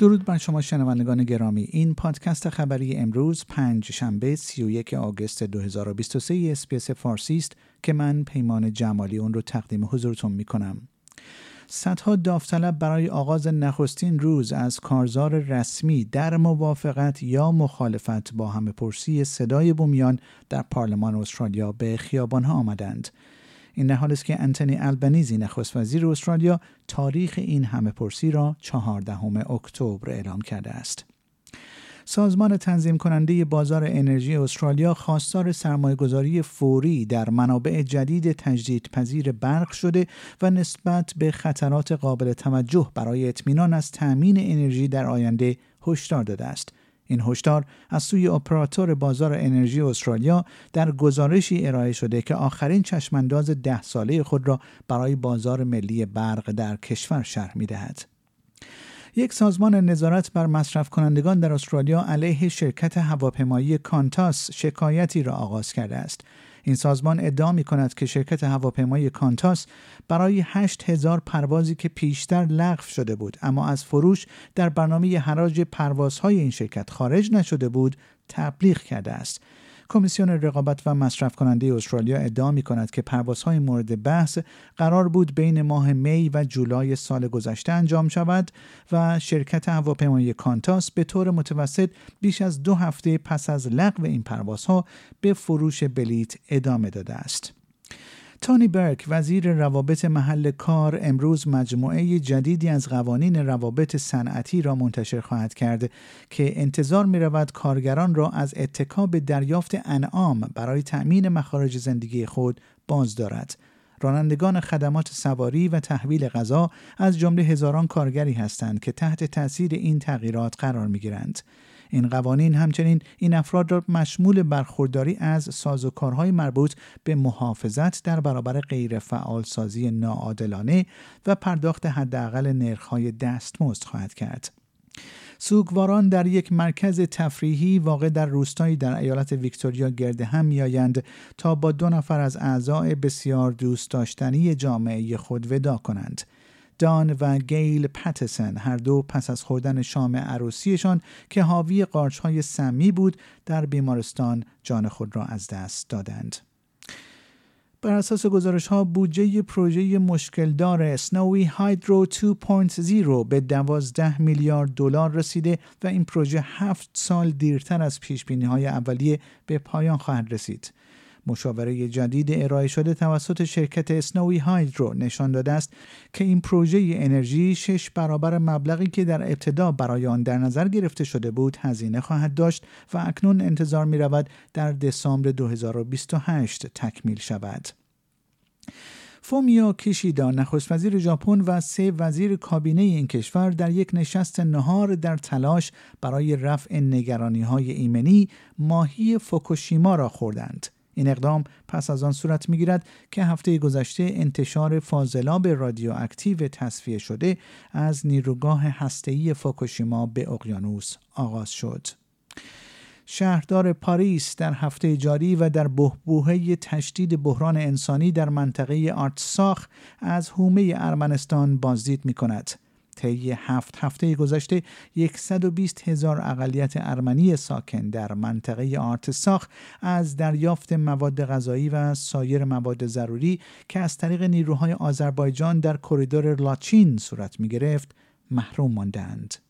درود بر شما شنوندگان گرامی این پادکست خبری امروز پنج شنبه 31 آگوست 2023 اسپیس فارسی است که من پیمان جمالی اون رو تقدیم حضورتون می کنم. صدها داوطلب برای آغاز نخستین روز از کارزار رسمی در موافقت یا مخالفت با همه پرسی صدای بومیان در پارلمان استرالیا به خیابانها آمدند. این در حال است که انتنی البنیزی نخست وزیر استرالیا تاریخ این همه پرسی را چهاردهم اکتبر اعلام کرده است. سازمان تنظیم کننده بازار انرژی استرالیا خواستار سرمایهگذاری فوری در منابع جدید تجدیدپذیر برق شده و نسبت به خطرات قابل توجه برای اطمینان از تأمین انرژی در آینده هشدار داده است. این هشدار از سوی اپراتور بازار انرژی استرالیا در گزارشی ارائه شده که آخرین چشمانداز ده ساله خود را برای بازار ملی برق در کشور شرح می دهد. یک سازمان نظارت بر مصرف کنندگان در استرالیا علیه شرکت هواپیمایی کانتاس شکایتی را آغاز کرده است. این سازمان ادعا می کند که شرکت هواپیمای کانتاس برای 8000 پروازی که پیشتر لغو شده بود اما از فروش در برنامه حراج پروازهای این شرکت خارج نشده بود تبلیغ کرده است کمیسیون رقابت و مصرف کننده استرالیا ادعا می کند که پروازهای مورد بحث قرار بود بین ماه می و جولای سال گذشته انجام شود و شرکت هواپیمایی کانتاس به طور متوسط بیش از دو هفته پس از لغو این پروازها به فروش بلیت ادامه داده است. تونی برک وزیر روابط محل کار امروز مجموعه جدیدی از قوانین روابط صنعتی را منتشر خواهد کرد که انتظار می رود کارگران را از اتکا به دریافت انعام برای تأمین مخارج زندگی خود باز دارد. رانندگان خدمات سواری و تحویل غذا از جمله هزاران کارگری هستند که تحت تاثیر این تغییرات قرار می گیرند. این قوانین همچنین این افراد را مشمول برخورداری از سازوکارهای مربوط به محافظت در برابر غیرفعالسازی ناعادلانه و پرداخت حداقل نرخ‌های دستمزد خواهد کرد. سوگواران در یک مرکز تفریحی واقع در روستایی در ایالت ویکتوریا گرد هم میآیند تا با دو نفر از اعضای بسیار دوست داشتنی جامعه خود ودا کنند. دان و گیل پتسن هر دو پس از خوردن شام عروسیشان که حاوی های سمی بود در بیمارستان جان خود را از دست دادند. بر اساس گزارش ها بودجه پروژه مشکلدار سنوی هایدرو 2.0 به 12 میلیارد دلار رسیده و این پروژه هفت سال دیرتر از پیش بینی های اولیه به پایان خواهد رسید. مشاوره جدید ارائه شده توسط شرکت اسنوی هایدرو نشان داده است که این پروژه انرژی شش برابر مبلغی که در ابتدا برای آن در نظر گرفته شده بود هزینه خواهد داشت و اکنون انتظار می رود در دسامبر 2028 تکمیل شود. فومیو کیشیدا نخست وزیر ژاپن و سه وزیر کابینه این کشور در یک نشست نهار در تلاش برای رفع نگرانی های ایمنی ماهی فوکوشیما را خوردند. این اقدام پس از آن صورت می‌گیرد که هفته گذشته انتشار فاضلاب رادیواکتیو تصفیه شده از نیروگاه هسته‌ای فوکوشیما به اقیانوس آغاز شد. شهردار پاریس در هفته جاری و در بهبوهه تشدید بحران انسانی در منطقه آرتساخ از حومه ارمنستان بازدید می کند. طی هفت هفته گذشته 120 هزار اقلیت ارمنی ساکن در منطقه آرتساخ از دریافت مواد غذایی و سایر مواد ضروری که از طریق نیروهای آذربایجان در کریدور لاچین صورت می گرفت محروم ماندند.